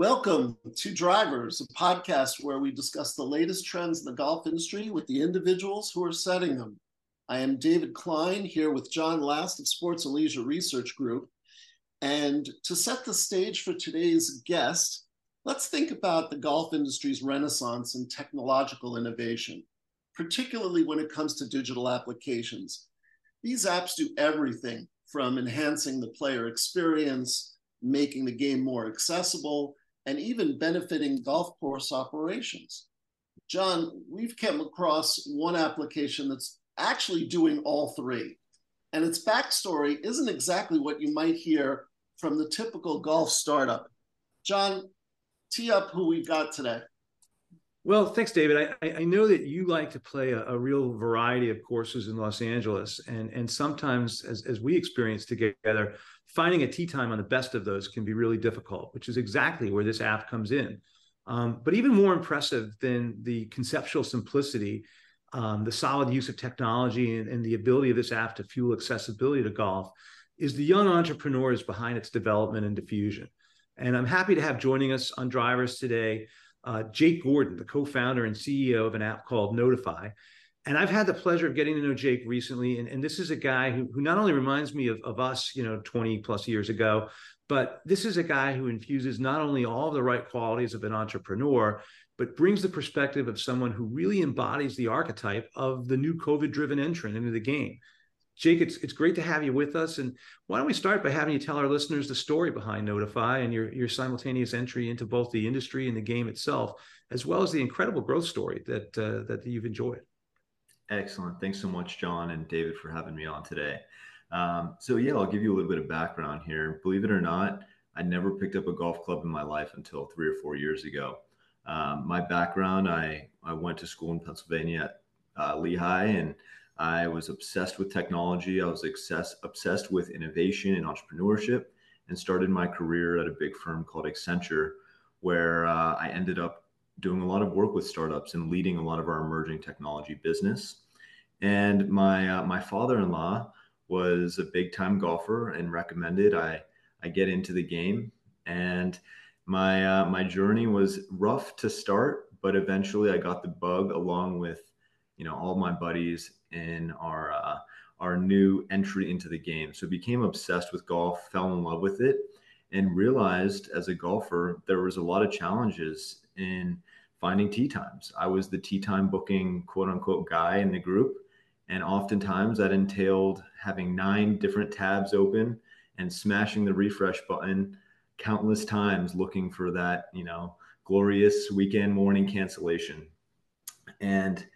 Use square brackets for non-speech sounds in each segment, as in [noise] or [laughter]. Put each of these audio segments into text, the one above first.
Welcome to Drivers, a podcast where we discuss the latest trends in the golf industry with the individuals who are setting them. I am David Klein here with Jon Last of Sports and Leisure Research Group. And to set the stage for today's guest, let's think about the golf industry's renaissance in technological innovation, particularly when it comes to digital applications. These apps do everything from enhancing the player experience, making the game more accessible, and even benefiting golf course operations. Jon, we've come across one application that's actually doing all three. And its backstory isn't exactly what you might hear from the typical golf startup. Jon, tee up who we've got today. Well, thanks, David. I, I know that you like to play a, a, real variety of courses in Los Angeles, and and sometimes, as as we experience together, finding a tee time on the best of those can be really difficult, which is exactly where this app comes in. Um, but even more impressive than the conceptual simplicity, um, the solid use of technology, and, and the ability of this app to fuel accessibility to golf is the young entrepreneurs behind its development and diffusion. And I'm happy to have joining us on Drivers today uh, Jake Gordon, the co-founder and CEO of an app called Noteefy. And I've had the pleasure of getting to know Jake recently. And, and this is a guy who, who not only reminds me of, of us, you know, 20 plus years ago, but this is a guy who infuses not only all the right qualities of an entrepreneur, but brings the perspective of someone who really embodies the archetype of the new COVID driven entrant into the game. Jake, it's, it's great to have you with us. And why don't we start by having you tell our listeners the story behind Noteefy and your, your simultaneous entry into both the industry and the game itself, as well as the incredible growth story that, uh, that you've enjoyed. Excellent. Thanks so much, Jon and David, for having me on today. Um, so, yeah, I'll give you a little bit of background here. Believe it or not, I never picked up a golf club in my life until three or four years ago. Um, my background, I, I went to school in Pennsylvania at uh, Lehigh and I was obsessed with technology. I was obsessed, obsessed with innovation and entrepreneurship and started my career at a big firm called Accenture, where uh, I ended up doing a lot of work with startups and leading a lot of our emerging technology business. And my, uh, my father-in-law was a big time golfer and recommended I, I get into the game. And my, uh, my journey was rough to start, but eventually I got the bug along with you know all my buddies in our uh, our new entry into the game. So became obsessed with golf, fell in love with it, and realized as a golfer there was a lot of challenges in finding tee times. I was the tee time booking quote unquote guy in the group, and oftentimes that entailed having nine different tabs open and smashing the refresh button countless times looking for that you know glorious weekend morning cancellation and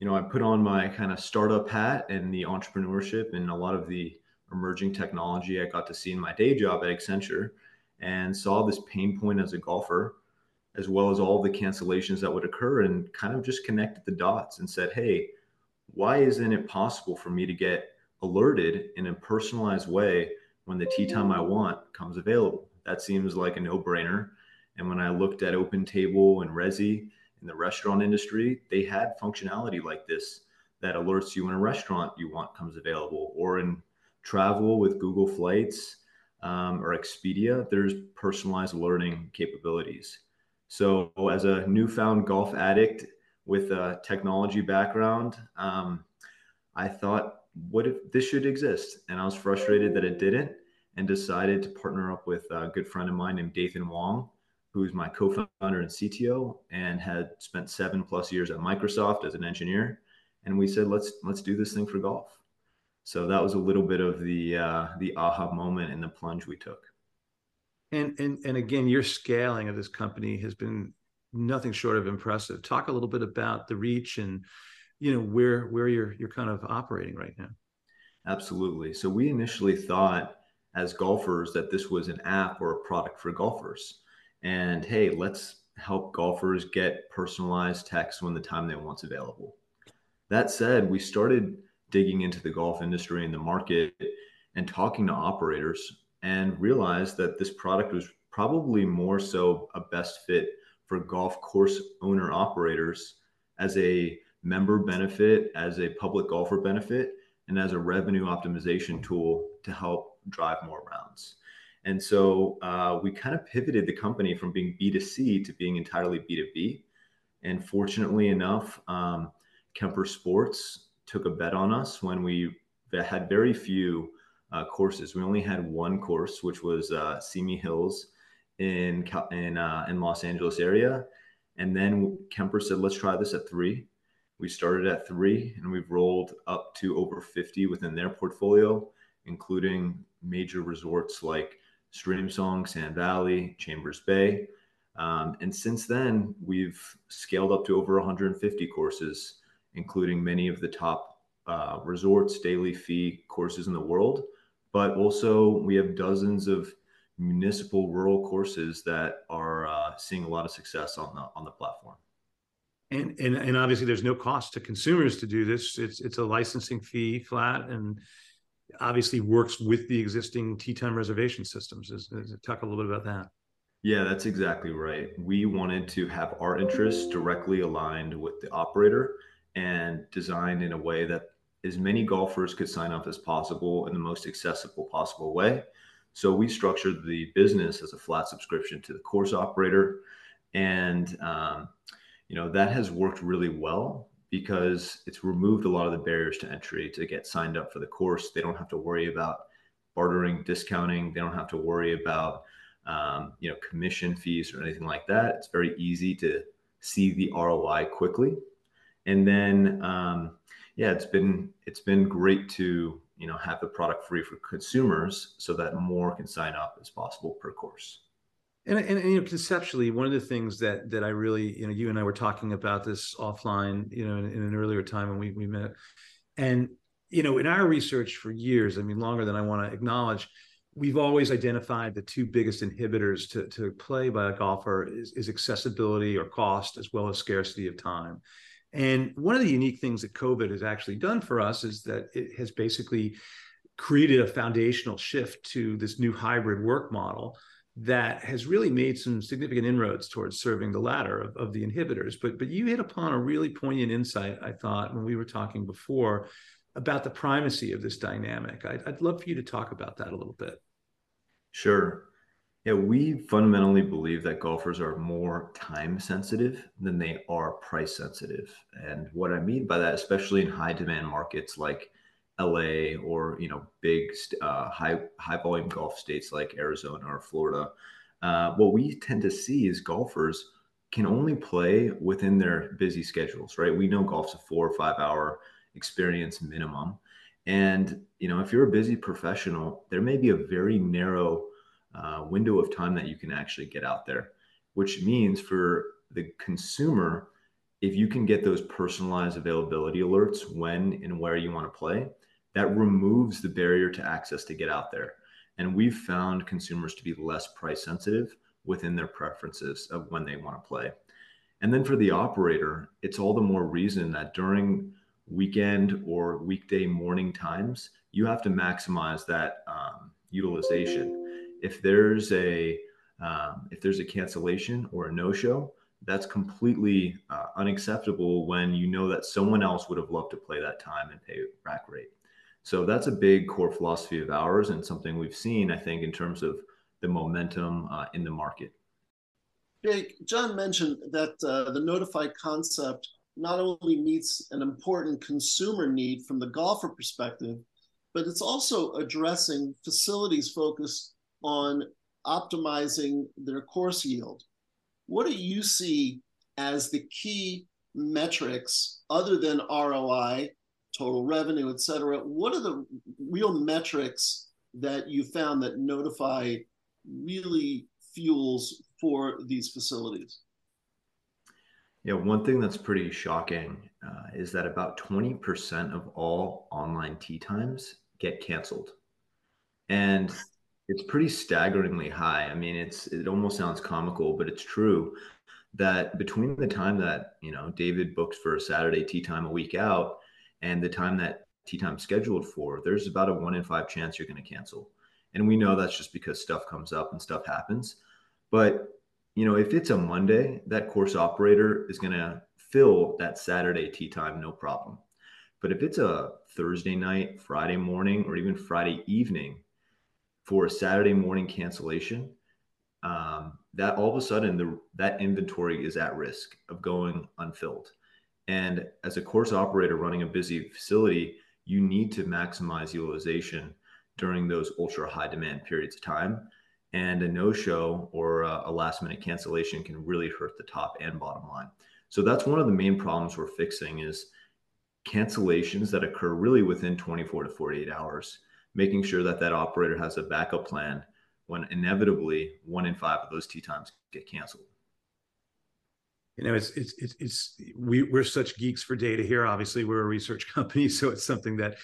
you know, I put on my kind of startup hat and the entrepreneurship and a lot of the emerging technology I got to see in my day job at Accenture and saw this pain point as a golfer, as well as all the cancellations that would occur, and kind of just connected the dots and said, hey, why isn't it possible for me to get alerted in a personalized way when the tee time I want comes available? That seems like a no brainer. And when I looked at OpenTable and Resy, in the restaurant industry, they had functionality like this that alerts you when a restaurant you want comes available, or in travel with Google Flights um, or Expedia, there's personalized alerting capabilities. So, as a newfound golf addict with a technology background, um, I thought, what if this should exist? And I was frustrated that it didn't and decided to partner up with a good friend of mine named Dathan Wong who's my co-founder and CTO and had spent seven plus years at Microsoft as an engineer. And we said, let's let's do this thing for golf. So that was a little bit of the uh, the aha moment and the plunge we took. And and and again, your scaling of this company has been nothing short of impressive. Talk a little bit about the reach and you know where where you're you're kind of operating right now. Absolutely. So we initially thought as golfers that this was an app or a product for golfers and hey, let's help golfers get personalized text when the time they want's available. That said, we started digging into the golf industry and the market and talking to operators and realized that this product was probably more so a best fit for golf course owner operators as a member benefit, as a public golfer benefit, and as a revenue optimization tool to help drive more rounds. And so uh, we kind of pivoted the company from being B2C to being entirely B2B. And fortunately enough, um, Kemper Sports took a bet on us when we had very few uh, courses. We only had one course, which was uh, Simi Hills in in uh, in Los Angeles area, and then Kemper said, "Let's try this at three. We started at three, and we've rolled up to over 50 within their portfolio, including major resorts like Streamsong, Sand Valley, Chambers Bay. Um, and since then, we've scaled up to over 150 courses, including many of the top uh, resorts, daily fee courses in the world. But also, we have dozens of municipal rural courses that are uh, seeing a lot of success on the on the platform. And, and and obviously, there's no cost to consumers to do this. It's it's a licensing fee flat, and obviously works with the existing tee time reservation systems. Is, is, talk a little bit about that. Yeah, that's exactly right. We wanted to have our interests directly aligned with the operator and designed in a way that as many golfers could sign up as possible in the most accessible possible way. So we structured the business as a flat subscription to the course operator, and um, you know that has worked really well because it's removed a lot of the barriers to entry to get signed up for the course. They don't have to worry about bartering, discounting. They don't have to worry about um, you know commission fees or anything like that. It's very easy to see the ROI quickly, and then um, yeah, it's been it's been great to you know have the product free for consumers so that more can sign up as possible per course. And, and, and, you know, conceptually, one of the things that that I really, you know, you and I were talking about this offline, you know, in, in, an earlier time when we we met, and you know, in our research for years, I mean, longer than I want to acknowledge, we've always identified the two biggest inhibitors to to play by a golfer is, is accessibility or cost, as well as scarcity of time. And one of the unique things that COVID has actually done for us is that it has basically created a foundational shift to this new hybrid work model that has really made some significant inroads towards serving the latter of, of the inhibitors. But but you hit upon a really poignant insight, I thought, when we were talking before about the primacy of this dynamic. I'd, I'd love for you to talk about that a little bit. Sure. Yeah, we fundamentally believe that golfers are more time sensitive than they are price sensitive. And what I mean by that, especially in high demand markets like LA or you know big uh, high high volume golf states like Arizona or Florida, uh, what we tend to see is golfers can only play within their busy schedules. Right? We know golf's a four or five hour experience minimum, and you know if you're a busy professional, there may be a very narrow uh, window of time that you can actually get out there, which means for the consumer. If you can get those personalized availability alerts when and where you want to play, that removes the barrier to access to get out there. And we've found consumers to be less price sensitive within their preferences of when they want to play. And then for the operator, it's all the more reason that during weekend or weekday morning times, you have to maximize that um, utilization. If there's a um, if there's a cancellation or a no-show, that's completely uh, unacceptable when you know that someone else would have loved to play that time and pay rack rate. So that's a big core philosophy of ours and something we've seen, I think, in terms of the momentum uh, in the market. Jake, Jon mentioned that uh, the Noteefy concept not only meets an important consumer need from the golfer perspective, but it's also addressing facilities focused on optimizing their course yield. What do you see as the key metrics other than ROI total revenue, et cetera. What are the real metrics that you found that Noteefy really fuels for these facilities? Yeah, one thing that's pretty shocking uh, is that about 20% of all online tee times get canceled. And it's pretty staggeringly high. I mean, it's it almost sounds comical, but it's true that between the time that, you know, David books for a Saturday tee time a week out and the time that tee time scheduled for, there's about a one in five chance you're going to cancel. And we know that's just because stuff comes up and stuff happens. But you know, if it's a Monday, that course operator is going to fill that Saturday tee time, no problem. But if it's a Thursday night, Friday morning, or even Friday evening, for a Saturday morning cancellation, um, that all of a sudden the that inventory is at risk of going unfilled. And as a course operator running a busy facility, you need to maximize utilization during those ultra high demand periods of time. And a no show or a last minute cancellation can really hurt the top and bottom line. So that's one of the main problems we're fixing is cancellations that occur really within 24 to 48 hours, making sure that that operator has a backup plan when inevitably one in five of those tee times get canceled. You know, it's it's it's, it's we we're such geeks for data here. Obviously, we're a research [laughs] company, so it's something that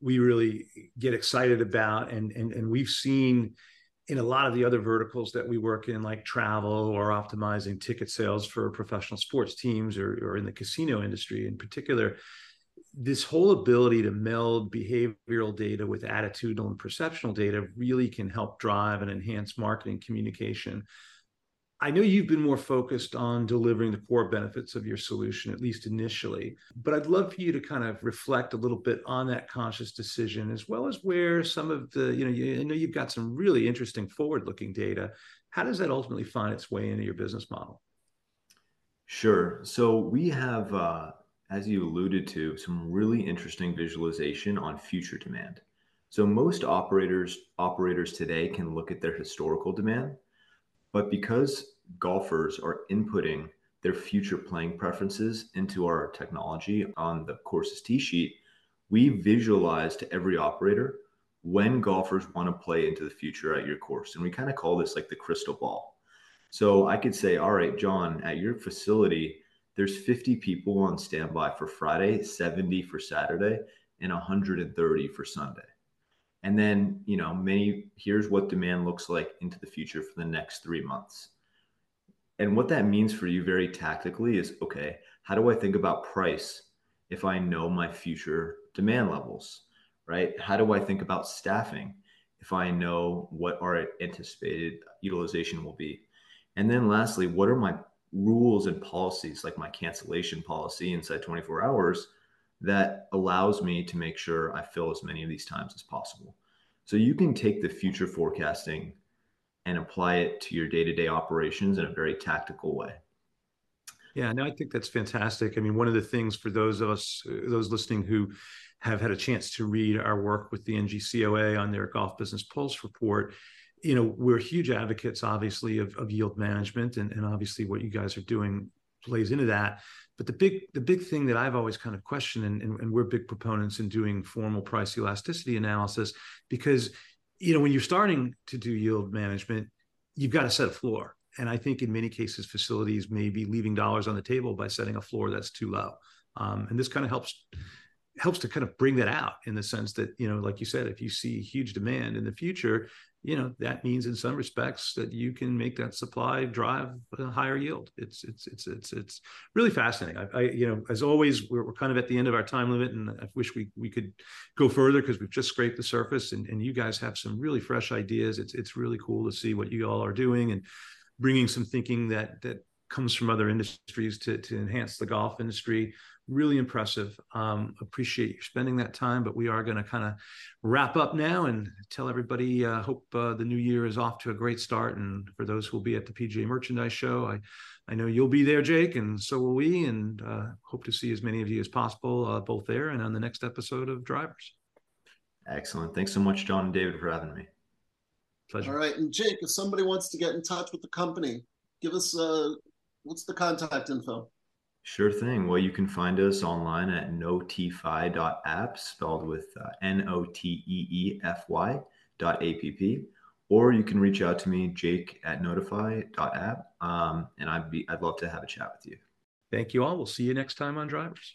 we really get excited about, and and and we've seen in a lot of the other verticals that we work in, like travel or optimizing ticket sales for professional sports teams or, or in the casino industry in particular, this whole ability to meld behavioral data with attitudinal and perceptual data really can help drive and enhance marketing communication. I know you've been more focused on delivering the core benefits of your solution, at least initially, but I'd love for you to kind of reflect a little bit on that conscious decision, as well as where some of the, you know, you, I know you've got some really interesting forward looking data. How does that ultimately find its way into your business model? Sure. So we have uh, as you alluded to, some really interesting visualization on future demand. So most operators operators today can look at their historical demand, but because golfers are inputting their future playing preferences into our technology on the course's tee sheet, we visualize to every operator when golfers want to play into the future at your course. And we kind of call this like the crystal ball. So I could say, all right, Jon, at your facility, there's 50 people on standby for Friday, 70 for Saturday, and 130 for Sunday. And then, you know, many here's what demand looks like into the future for the next three months. And what that means for you very tactically is okay, how do I think about price if I know my future demand levels, right? How do I think about staffing if I know what our anticipated utilization will be? And then lastly, what are my rules and policies like my cancellation policy inside 24 hours that allows me to make sure I fill as many of these times as possible. So you can take the future forecasting and apply it to your day-to-day operations in a very tactical way. Yeah, no, I think that's fantastic. I mean, one of the things for those of us, uh, those listening who have had a chance to read our work with the NGCOA on their Golf Business Pulse report you know we're huge advocates obviously of, of yield management and, and obviously what you guys are doing plays into that. But the big the big thing that i've always kind of questioned and, and, and we're big proponents in doing formal price elasticity analysis because you know when you're starting to do yield management you've got to set a floor. And i think in many cases facilities may be leaving dollars on the table by setting a floor that's too low. Um, and this kind of helps helps to kind of bring that out in the sense that you know like you said if you see huge demand in the future you know that means in some respects that you can make that supply drive a higher yield. It's it's it's it's it's really fascinating. I, I you know as always we're, we're kind of at the end of our time limit and i wish we we could go further because we've just scraped the surface and, and you guys have some really fresh ideas. It's it's really cool to see what you all are doing and bringing some thinking that that comes from other industries to to enhance the golf industry really impressive. Um, appreciate you spending that time, but we are going to kind of wrap up now and tell everybody. Uh, hope uh, the new year is off to a great start. And for those who will be at the PGA Merchandise Show, I I know you'll be there, Jake, and so will we. And uh, hope to see as many of you as possible, uh, both there and on the next episode of Drivers. Excellent. Thanks so much, Jon and David, for having me. Pleasure. All right, and Jake, if somebody wants to get in touch with the company, give us uh, what's the contact info. Sure thing. Well, you can find us online at noteefy.app, spelled with uh, N O T E E F Y dot app, or you can reach out to me, Jake at noteefy.app, um, and I'd be I'd love to have a chat with you. Thank you all. We'll see you next time on Drivers.